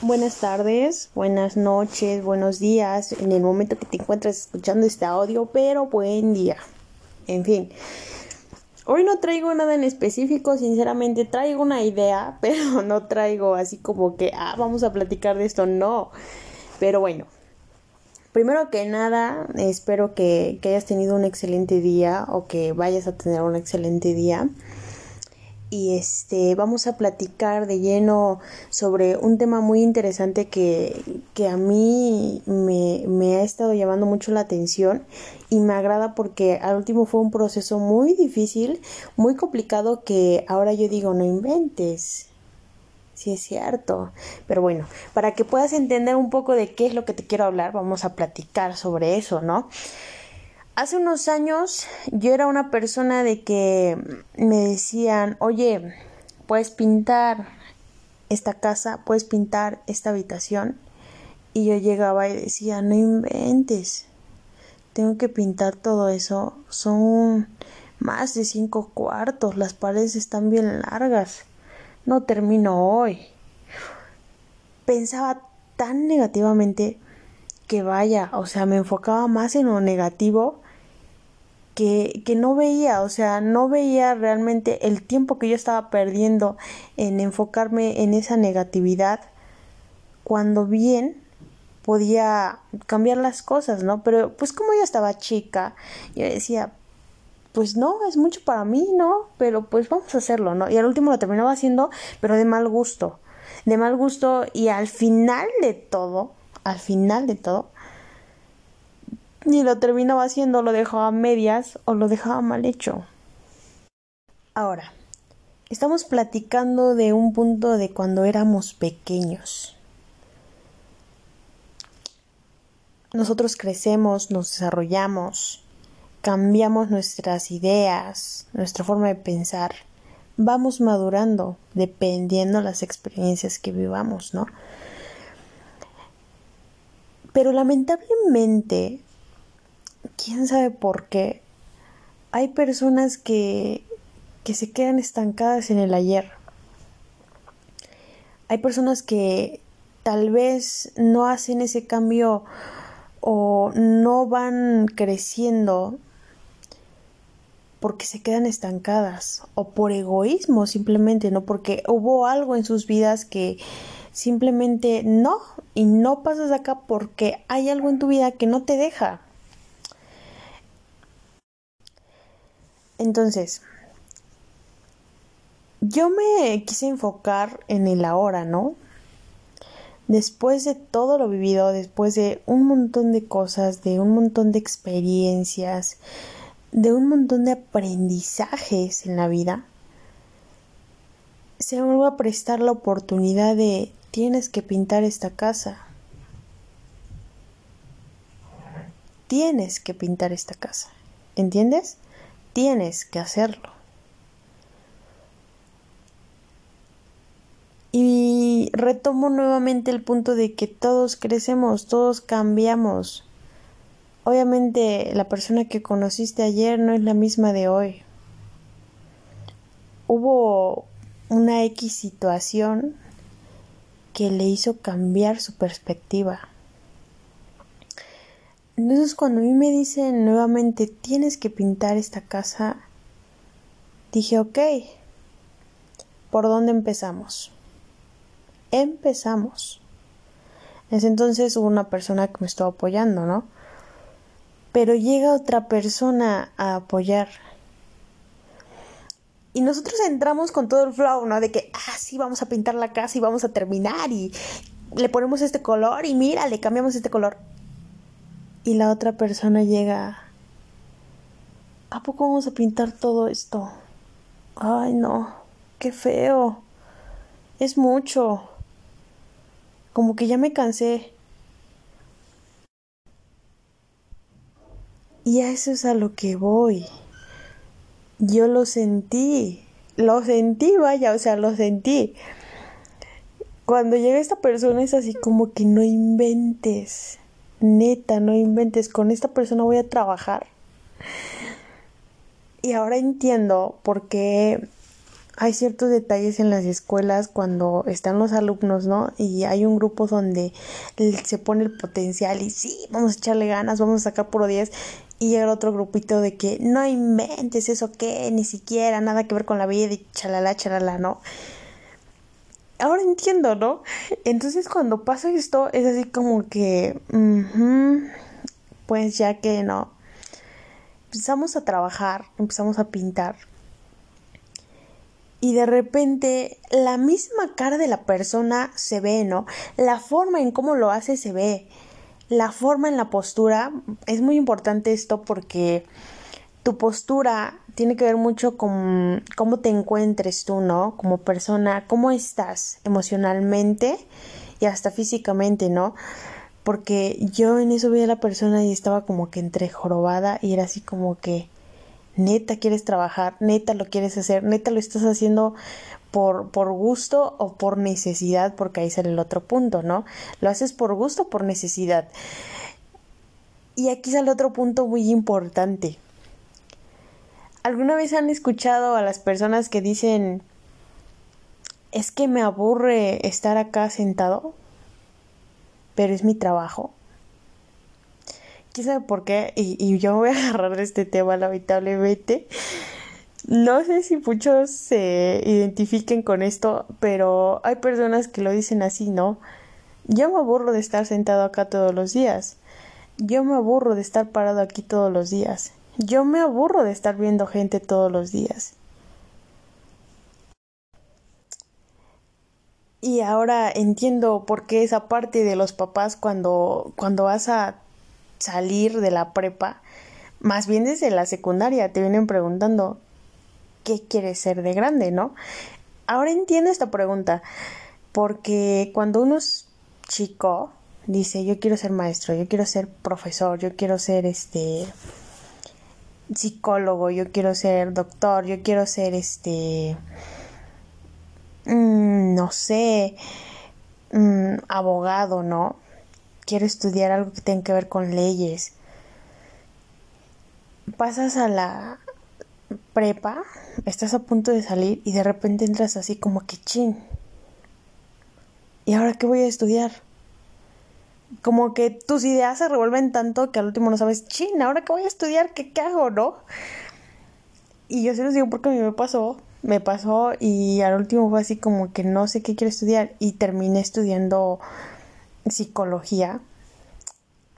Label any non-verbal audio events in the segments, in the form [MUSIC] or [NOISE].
Buenas tardes, buenas noches, buenos días en el momento que te encuentres escuchando este audio, pero buen día. En fin, hoy no traigo nada en específico, sinceramente traigo una idea, [LAUGHS] pero no traigo así como que, ah, vamos a platicar de esto, no. Pero bueno, primero que nada, espero que, que hayas tenido un excelente día o que vayas a tener un excelente día y este vamos a platicar de lleno sobre un tema muy interesante que, que a mí me, me, ha estado llamando mucho la atención y me agrada porque al último fue un proceso muy difícil, muy complicado que ahora yo digo no inventes. Sí es cierto. Pero bueno, para que puedas entender un poco de qué es lo que te quiero hablar, vamos a platicar sobre eso, ¿no? Hace unos años yo era una persona de que me decían, oye, puedes pintar esta casa, puedes pintar esta habitación. Y yo llegaba y decía, no inventes, tengo que pintar todo eso. Son más de cinco cuartos, las paredes están bien largas. No termino hoy. Pensaba tan negativamente que vaya, o sea, me enfocaba más en lo negativo que, que, no veía, o sea, no veía realmente el tiempo que yo estaba perdiendo en enfocarme en esa negatividad, cuando bien podía cambiar las cosas, ¿no? Pero pues como yo estaba chica, yo decía, pues no, es mucho para mí, ¿no? Pero pues vamos a hacerlo, ¿no? Y al último lo terminaba haciendo, pero de mal gusto, de mal gusto y al final de todo, al final de todo, ni lo terminaba haciendo, lo dejaba a medias o lo dejaba mal hecho. Ahora, estamos platicando de un punto de cuando éramos pequeños. Nosotros crecemos, nos desarrollamos, cambiamos nuestras ideas, nuestra forma de pensar, vamos madurando dependiendo las experiencias que vivamos, ¿no? Pero lamentablemente quién sabe por qué, hay personas que, que se quedan estancadas en el ayer. Hay personas que tal vez no hacen ese cambio o no van creciendo porque se quedan estancadas o por egoísmo simplemente, no porque hubo algo en sus vidas que simplemente no y no pasas acá porque hay algo en tu vida que no te deja. Entonces, yo me quise enfocar en el ahora, ¿no? Después de todo lo vivido, después de un montón de cosas, de un montón de experiencias, de un montón de aprendizajes en la vida, se me vuelve a prestar la oportunidad de tienes que pintar esta casa. Tienes que pintar esta casa. ¿Entiendes? Tienes que hacerlo. Y retomo nuevamente el punto de que todos crecemos, todos cambiamos. Obviamente la persona que conociste ayer no es la misma de hoy. Hubo una X situación que le hizo cambiar su perspectiva. Entonces cuando a mí me dicen nuevamente tienes que pintar esta casa, dije ok, ¿por dónde empezamos? Empezamos. En ese entonces hubo una persona que me estuvo apoyando, ¿no? Pero llega otra persona a apoyar. Y nosotros entramos con todo el flow, ¿no? De que, ah, sí, vamos a pintar la casa y vamos a terminar y le ponemos este color y mira, le cambiamos este color y la otra persona llega, ¿a poco vamos a pintar todo esto? Ay, no, qué feo. Es mucho. Como que ya me cansé. Y a eso es a lo que voy. Yo lo sentí. Lo sentí, vaya, o sea, lo sentí. Cuando llega esta persona es así como que no inventes neta, no inventes, con esta persona voy a trabajar. Y ahora entiendo por qué hay ciertos detalles en las escuelas cuando están los alumnos, ¿no? Y hay un grupo donde se pone el potencial y sí, vamos a echarle ganas, vamos a sacar por 10 y llega otro grupito de que no inventes eso que ni siquiera nada que ver con la vida y chalala, chalala, ¿no? Ahora entiendo, ¿no? Entonces cuando pasa esto es así como que, pues ya que no, empezamos a trabajar, empezamos a pintar y de repente la misma cara de la persona se ve, ¿no? La forma en cómo lo hace se ve. La forma en la postura es muy importante esto porque tu postura tiene que ver mucho con cómo te encuentres tú, ¿no? Como persona, cómo estás emocionalmente y hasta físicamente, ¿no? Porque yo en eso vi a la persona y estaba como que entre jorobada y era así como que neta quieres trabajar, neta lo quieres hacer, neta lo estás haciendo por, por gusto o por necesidad, porque ahí sale el otro punto, ¿no? Lo haces por gusto o por necesidad. Y aquí sale otro punto muy importante. ¿Alguna vez han escuchado a las personas que dicen, es que me aburre estar acá sentado, pero es mi trabajo? sabe por qué, y, yo me voy a [LAUGHS] agarrar de este tema lamentablemente. No sé si muchos se identifiquen con esto, pero hay personas que lo dicen así, ¿no? Yo me aburro de estar sentado acá todos los días. Yo me aburro de estar parado aquí todos los días. Yo me aburro de estar viendo gente todos los días. Y ahora entiendo por qué esa parte de los papás cuando, cuando vas a salir de la prepa, más bien desde la secundaria, te vienen preguntando qué quieres ser de grande, ¿no? Ahora entiendo esta pregunta, porque cuando uno es chico, dice yo quiero ser maestro, yo quiero ser profesor, yo quiero ser este psicólogo, yo quiero ser doctor, yo quiero ser este mm, no sé, mm, abogado, ¿no? quiero estudiar algo que tenga que ver con leyes. Pasas a la prepa, estás a punto de salir y de repente entras así como que chin. ¿Y ahora qué voy a estudiar? Como que tus ideas se revuelven tanto que al último no sabes, chin, ¿ahora qué voy a estudiar? ¿Qué, qué hago, no? Y yo se los digo porque a mí me pasó, me pasó y al último fue así como que no sé qué quiero estudiar y terminé estudiando psicología.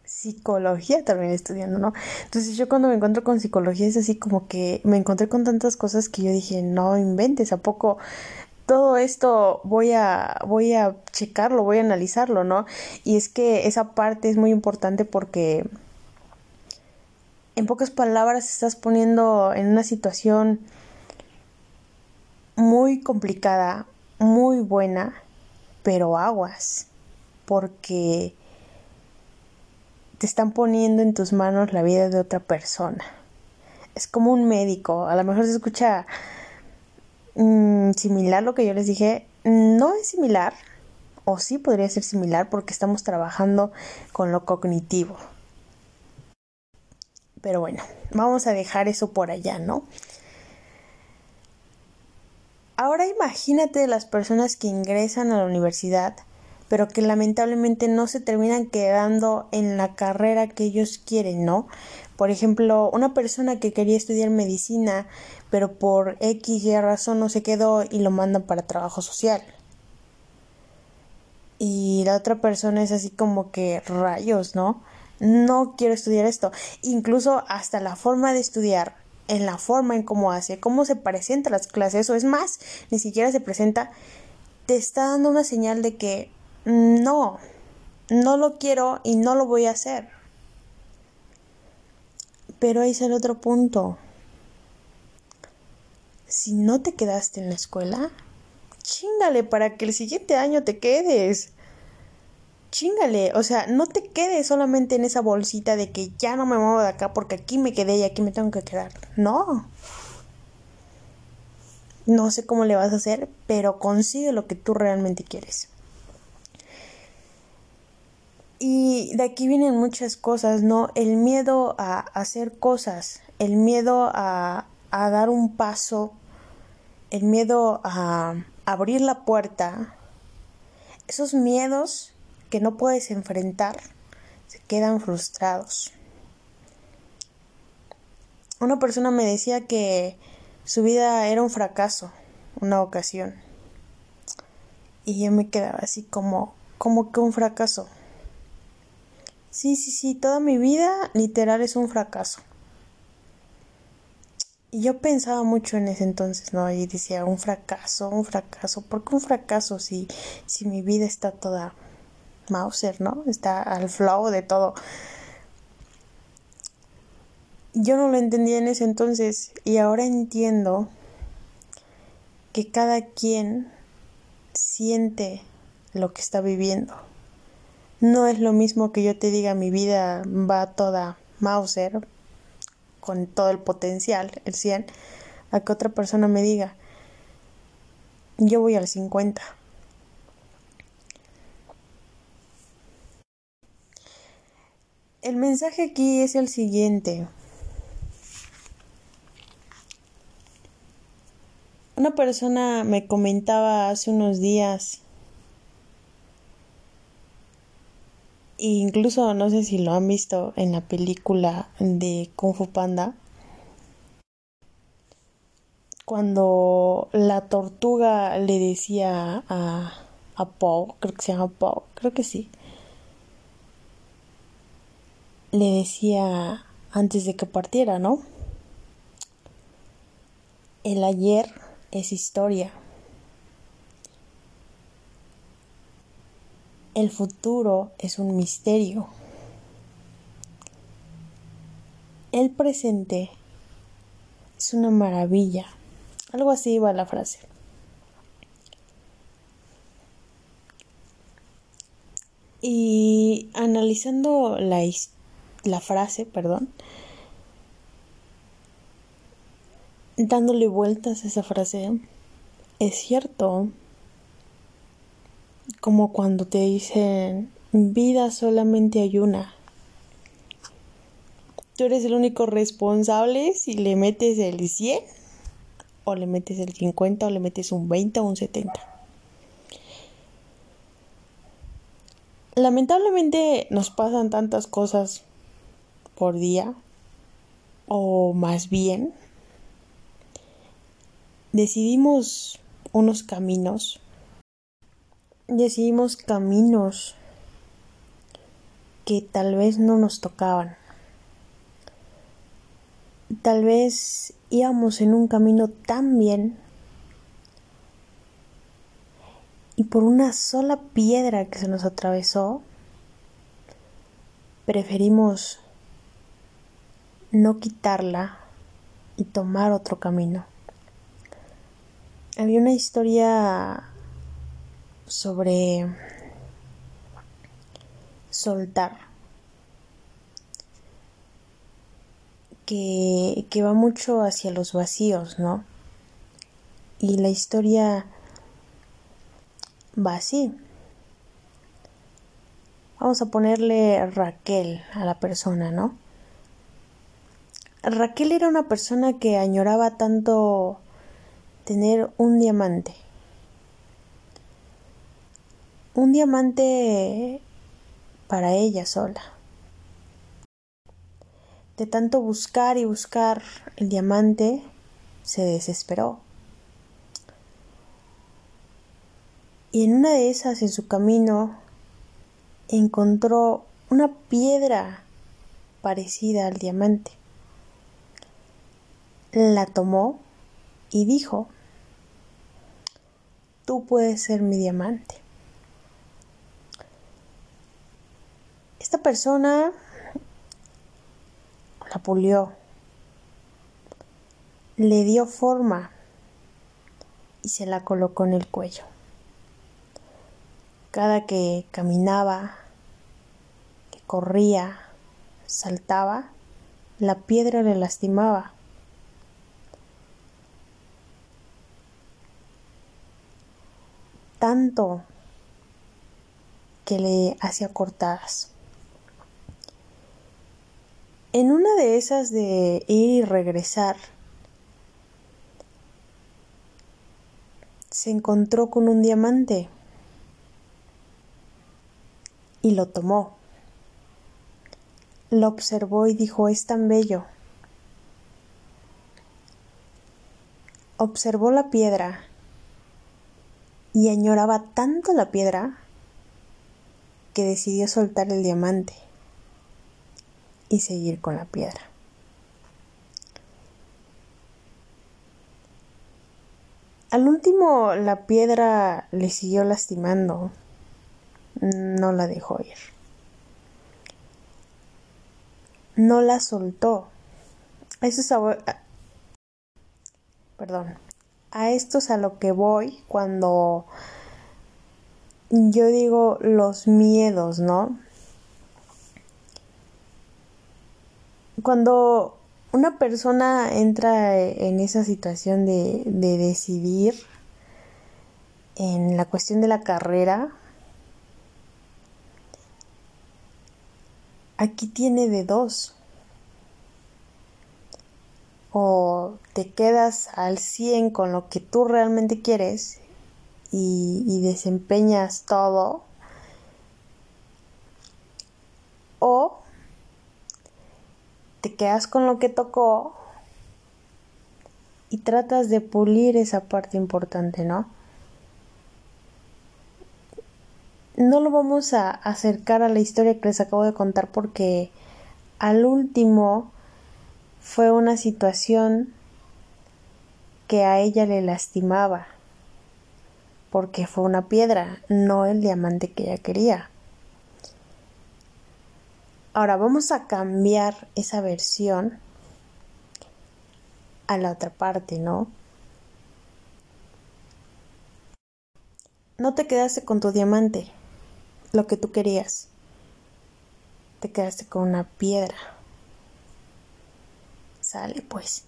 Psicología también estudiando, ¿no? Entonces yo cuando me encuentro con psicología es así como que me encontré con tantas cosas que yo dije, no inventes, ¿a poco todo esto voy a voy a checarlo, voy a analizarlo, ¿no? Y es que esa parte es muy importante porque en pocas palabras estás poniendo en una situación muy complicada, muy buena, pero aguas porque te están poniendo en tus manos la vida de otra persona. Es como un médico, a lo mejor se escucha mm, similar lo que yo les dije, no es similar, o sí podría ser similar porque estamos trabajando con lo cognitivo. Pero bueno, vamos a dejar eso por allá, ¿no? Ahora imagínate las personas que ingresan a la universidad pero que lamentablemente no se terminan quedando en la carrera que ellos quieren, ¿no? Por ejemplo, una persona que quería estudiar medicina, pero por X y razón no se quedó y lo mandan para trabajo social. Y la otra persona es así como que rayos, ¿no? No quiero estudiar esto. Incluso hasta la forma de estudiar, en la forma en cómo hace, cómo se presenta las clases, o es más, ni siquiera se presenta, te está dando una señal de que no, no lo quiero y no lo voy a hacer. Pero ahí es el otro punto. Si no te quedaste en la escuela, chingale para que el siguiente año te quedes. Chingale, o sea, no te quedes solamente en esa bolsita de que ya no me muevo de acá porque aquí me quedé y aquí me tengo que quedar. No. No sé cómo le vas a hacer, pero consigue lo que tú realmente quieres. Y de aquí vienen muchas cosas, ¿no? El miedo a hacer cosas, el miedo a, a dar un paso el miedo a abrir la puerta, esos miedos que no puedes enfrentar se quedan frustrados. Una persona me decía que su vida era un fracaso, una ocasión. Y yo me quedaba así como, como que un fracaso. Sí, sí, sí, toda mi vida literal es un fracaso. Y yo pensaba mucho en ese entonces, ¿no? Y decía, un fracaso, un fracaso. ¿Por qué un fracaso si, si mi vida está toda Mauser, ¿no? Está al flow de todo. Yo no lo entendía en ese entonces y ahora entiendo que cada quien siente lo que está viviendo. No es lo mismo que yo te diga mi vida va toda Mauser con todo el potencial, el 100, a que otra persona me diga, yo voy al 50. El mensaje aquí es el siguiente. Una persona me comentaba hace unos días, incluso no sé si lo han visto en la película de Kung Fu Panda, cuando la tortuga le decía a, a creo que se llama Paul, creo que sí, le decía antes de que partiera, ¿no? El ayer es historia. El futuro es un misterio. El presente es una maravilla. Algo así iba la frase. Y analizando la, la frase, perdón, dándole vueltas a esa frase, es cierto, como cuando te dicen, vida solamente hay una. Tú eres el único responsable si le metes el 100 o le metes el 50 o le metes un 20 o un 70. Lamentablemente nos pasan tantas cosas por día o más bien decidimos unos caminos, decidimos caminos que tal vez no nos tocaban. Tal vez íbamos en un camino tan bien y por una sola piedra que se nos atravesó, preferimos no quitarla y tomar otro camino había una historia sobre soltar que, que va mucho hacia los vacíos, ¿no? Y la historia va así. Vamos a ponerle Raquel a la persona, ¿no? Raquel era una persona que añoraba tanto tener un diamante. Un diamante para ella sola. De tanto buscar y buscar el diamante, se desesperó. Y en una de esas, en su camino, encontró una piedra parecida al diamante. La tomó y dijo, tú puedes ser mi diamante. Persona la pulió, le dio forma y se la colocó en el cuello. Cada que caminaba, que corría, saltaba, la piedra le lastimaba tanto que le hacía cortadas. En una de esas de ir y regresar, se encontró con un diamante y lo tomó. Lo observó y dijo, es tan bello. Observó la piedra y añoraba tanto la piedra que decidió soltar el diamante y seguir con la piedra. Al último la piedra le siguió lastimando, no la dejó ir. No la soltó. Eso es a... Perdón. A esto es a lo que voy cuando yo digo los miedos, ¿no? Cuando una persona entra en esa situación de, de decidir en la cuestión de la carrera, aquí tiene de dos. O te quedas al 100 con lo que tú realmente quieres y, y desempeñas todo. O te quedas con lo que tocó y tratas de pulir esa parte importante, ¿no? No lo vamos a acercar a la historia que les acabo de contar porque al último fue una situación que a ella le lastimaba porque fue una piedra, no el diamante que ella quería. Ahora vamos a cambiar esa versión a la otra parte, ¿no? No te quedaste con tu diamante, lo que tú querías. Te quedaste con una piedra. Sale pues.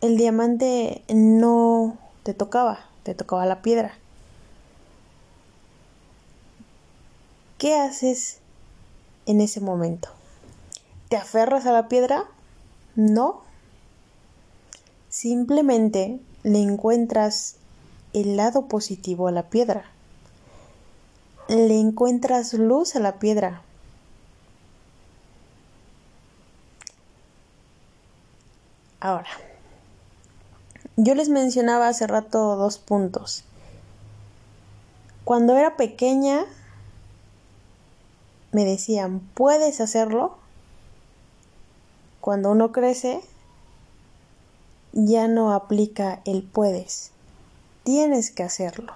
El diamante no te tocaba, te tocaba la piedra. ¿Qué haces en ese momento? ¿Te aferras a la piedra? No. Simplemente le encuentras el lado positivo a la piedra. Le encuentras luz a la piedra. Ahora, yo les mencionaba hace rato dos puntos. Cuando era pequeña, me decían, ¿puedes hacerlo? Cuando uno crece, ya no aplica el puedes, tienes que hacerlo.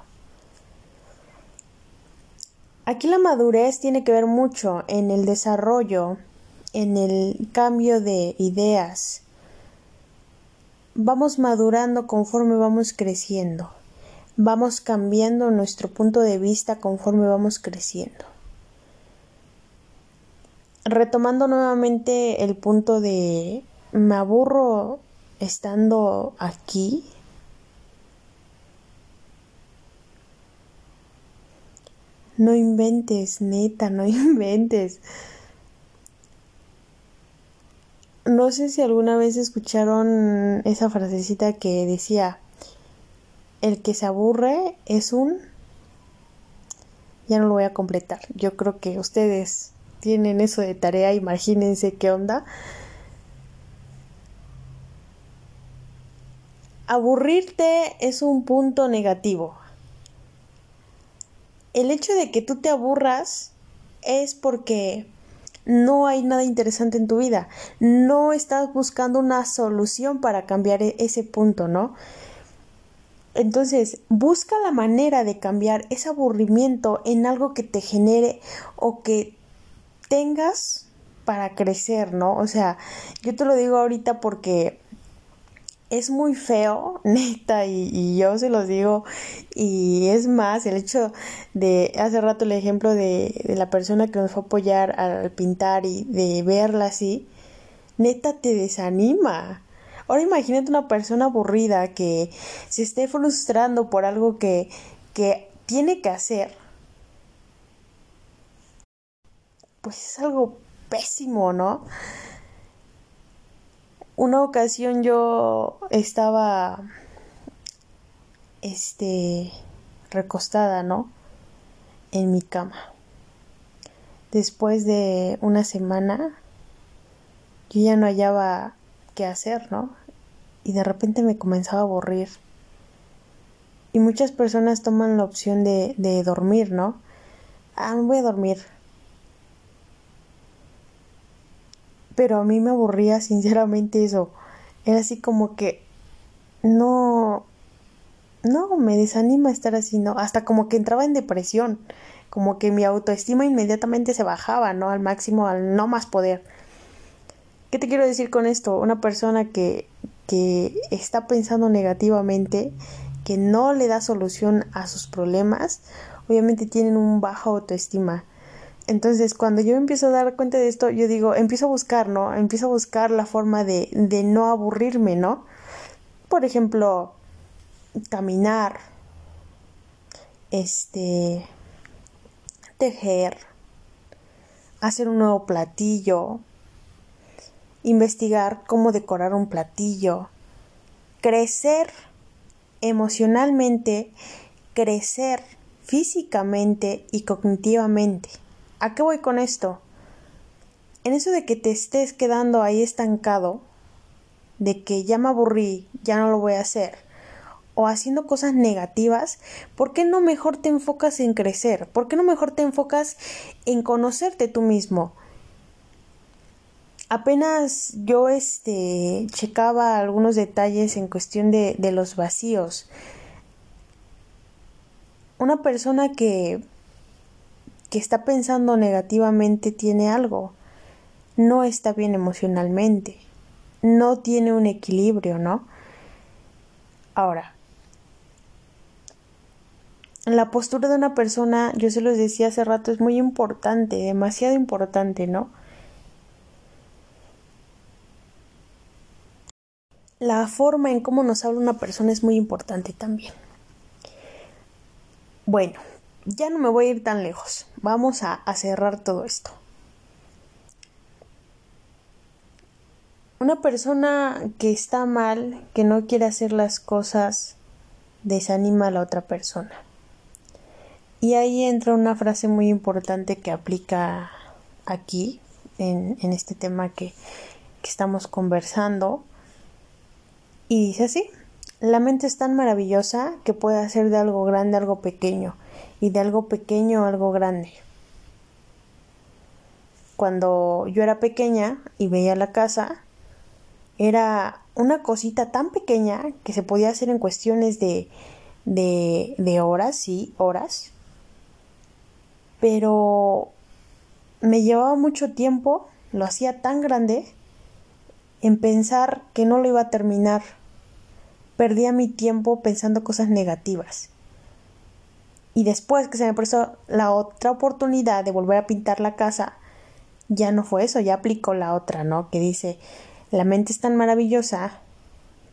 Aquí la madurez tiene que ver mucho en el desarrollo, en el cambio de ideas. Vamos madurando conforme vamos creciendo. Vamos cambiando nuestro punto de vista conforme vamos creciendo retomando nuevamente el punto de me aburro estando aquí. No inventes, neta, no [LAUGHS] inventes. No sé si alguna vez escucharon esa frasecita que decía, el que se aburre es un... Ya no lo voy a completar. Yo creo que ustedes tienen eso de tarea, imagínense qué onda. Aburrirte es un punto negativo. El hecho de que tú te aburras es porque no hay nada interesante en tu vida. No estás buscando una solución para cambiar e-, ese punto, ¿no? Entonces, busca la manera de cambiar ese aburrimiento en algo que te genere o que tengas para crecer, ¿no? O sea, yo te lo digo ahorita porque es muy feo, [LAUGHS] neta, y, yo se los digo, y es más, el hecho de, hace rato el ejemplo de, de, la persona que nos fue a apoyar al pintar y de verla así, neta te desanima. Ahora imagínate una persona aburrida que se esté frustrando por algo que, que tiene que hacer pues es algo pésimo, ¿no? Una ocasión yo estaba este recostada, ¿no? En mi cama. Después de una semana yo ya no hallaba qué hacer, ¿no? Y de repente me comenzaba a aburrir. Y muchas personas toman la opción de, de dormir, ¿no? Ah, me voy a dormir. Pero a mí me aburría sinceramente eso. Era así como que no no me desanima estar así, no, hasta como que entraba en depresión, como que mi autoestima inmediatamente se bajaba, ¿no? Al máximo, al no más poder. ¿Qué te quiero decir con esto? Una persona que, que está pensando negativamente, que no le da solución a sus problemas, obviamente tienen un bajo autoestima. Entonces, cuando yo empiezo a dar cuenta de esto, yo digo, empiezo a buscar, ¿no? Empiezo a buscar la forma de, de no aburrirme, ¿no? Por ejemplo, caminar, este, tejer, hacer un nuevo platillo, investigar cómo decorar un platillo, crecer emocionalmente, crecer físicamente y cognitivamente. ¿A qué voy con esto? En eso de que te estés quedando ahí estancado, de que ya me aburrí, ya no lo voy a hacer, o haciendo cosas negativas, ¿por qué no mejor te enfocas en crecer? ¿Por qué no mejor te enfocas en conocerte tú mismo? Apenas yo este checaba algunos detalles en cuestión de, de los vacíos. Una persona que que está pensando negativamente tiene algo. No está bien emocionalmente. No tiene un equilibrio, ¿no? Ahora, la postura de una persona, yo se los decía hace rato, es muy importante, demasiado importante, ¿no? La forma en cómo nos habla una persona es muy importante también. Bueno, ya no me voy a ir tan lejos. Vamos a, cerrar todo esto. Una persona que está mal, que no quiere hacer las cosas, desanima a la otra persona. Y ahí entra una frase muy importante que aplica aquí, en, en este tema que, que estamos conversando. Y dice así, la mente es tan maravillosa que puede hacer de algo grande algo pequeño y de algo pequeño algo grande. Cuando yo era pequeña y veía la casa, era una cosita tan pequeña que se podía hacer en cuestiones de, de, de horas, sí, horas, pero me llevaba mucho tiempo, lo hacía tan grande, en pensar que no lo iba a terminar. Perdía mi tiempo pensando cosas negativas. Y después que se me prestó la otra oportunidad de volver a pintar la casa, ya no fue eso, ya aplicó la otra, ¿no? Que dice, la mente es tan maravillosa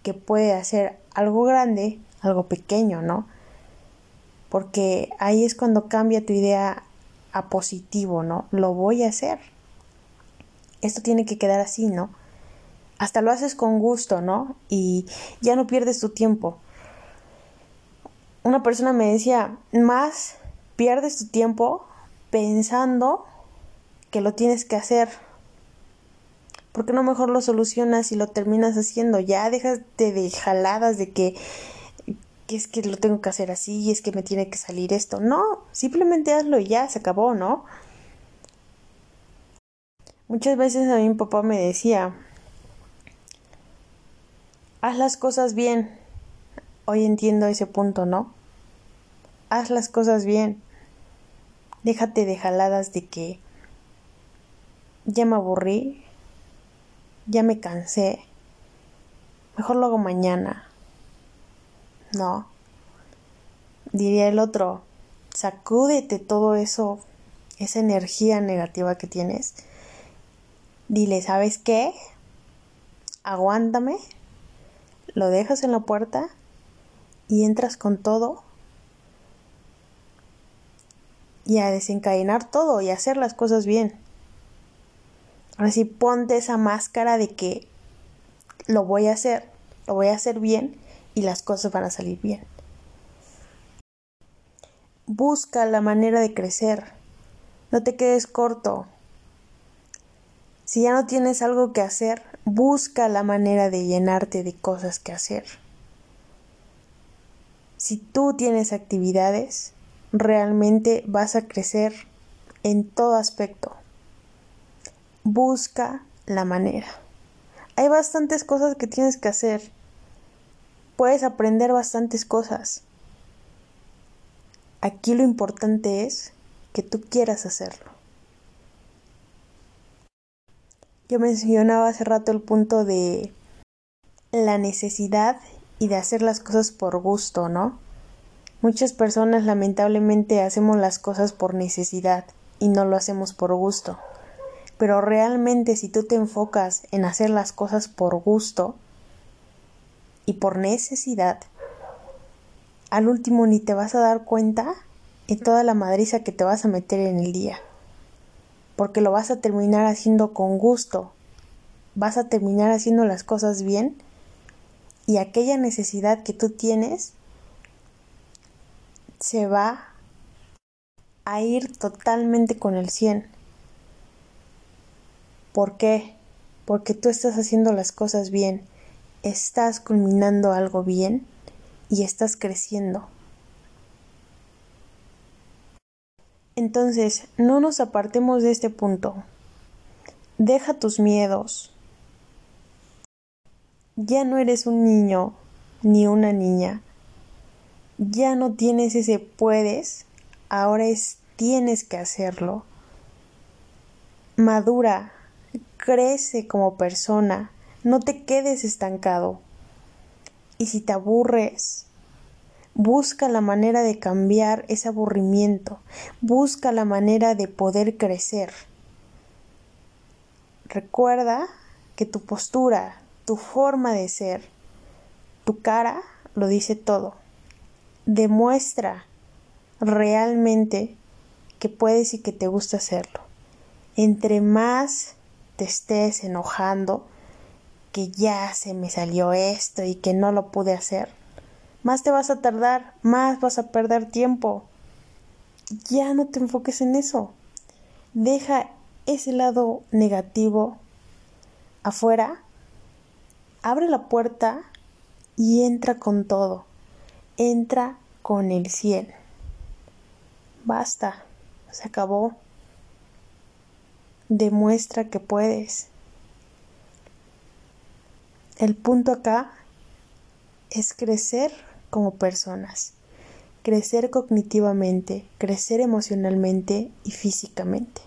que puede hacer algo grande, algo pequeño, ¿no? Porque ahí es cuando cambia tu idea a positivo, ¿no? Lo voy a hacer. Esto tiene que quedar así, ¿no? Hasta lo haces con gusto, ¿no? Y ya no pierdes tu tiempo. Una persona me decía, más pierdes tu tiempo pensando que lo tienes que hacer. ¿Por qué no mejor lo solucionas y lo terminas haciendo? Ya déjate de jaladas de que que es que lo tengo que hacer así y es que me tiene que salir esto. No, simplemente hazlo y ya, se acabó, ¿no? Muchas veces a mi papá me decía, haz las cosas bien. Hoy entiendo ese punto, ¿no? Haz las cosas bien. Déjate de jaladas de que ya me aburrí, ya me cansé, mejor lo hago mañana no. Diría el otro, sacúdete todo eso, esa energía negativa que tienes. Dile, ¿sabes qué? Aguántame, lo dejas en la puerta y entras con todo y a desencadenar todo y a hacer las cosas bien. Ahora sí, ponte esa máscara de que lo voy a hacer, lo voy a hacer bien y las cosas van a salir bien. Busca la manera de crecer. No te quedes corto. Si ya no tienes algo que hacer, busca la manera de llenarte de cosas que hacer. Si tú tienes actividades, realmente vas a crecer en todo aspecto. Busca la manera. Hay bastantes cosas que tienes que hacer. Puedes aprender bastantes cosas. Aquí lo importante es que tú quieras hacerlo. Yo mencionaba hace rato el punto de la necesidad y de hacer las cosas por gusto, ¿no? Muchas personas lamentablemente hacemos las cosas por necesidad y no lo hacemos por gusto. Pero realmente si tú te enfocas en hacer las cosas por gusto y por necesidad, al último ni te vas a dar cuenta de toda la madriza que te vas a meter en el día. Porque lo vas a terminar haciendo con gusto. Vas a terminar haciendo las cosas bien y aquella necesidad que tú tienes se va a ir totalmente con el 100. ¿Por qué? Porque tú estás haciendo las cosas bien, estás culminando algo bien y estás creciendo. Entonces, no nos apartemos de este punto. Deja tus miedos, ya no eres un niño ni una niña. Ya no tienes ese puedes, ahora es tienes que hacerlo. Madura, crece como persona, no te quedes estancado. Y si te aburres, busca la manera de cambiar ese aburrimiento, busca la manera de poder crecer. Recuerda que tu postura, tu forma de ser, tu cara lo dice todo. Demuestra realmente que puedes y que te gusta hacerlo. Entre más te estés enojando, que ya se me salió esto y que no lo pude hacer, más te vas a tardar, más vas a perder tiempo. Ya no te enfoques en eso. Deja ese lado negativo afuera abre la puerta y entra con todo. Entra con el 100. Basta, se acabó. Demuestra que puedes. El punto acá es crecer como personas, crecer cognitivamente, crecer emocionalmente y físicamente.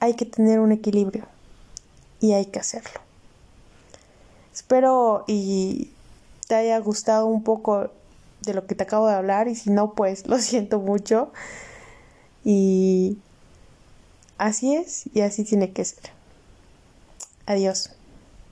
Hay que tener un equilibrio y hay que hacerlo. Espero y te haya gustado un poco de lo que te acabo de hablar y si no, pues [LAUGHS] lo siento mucho. Y así es y así tiene que ser. Adiós.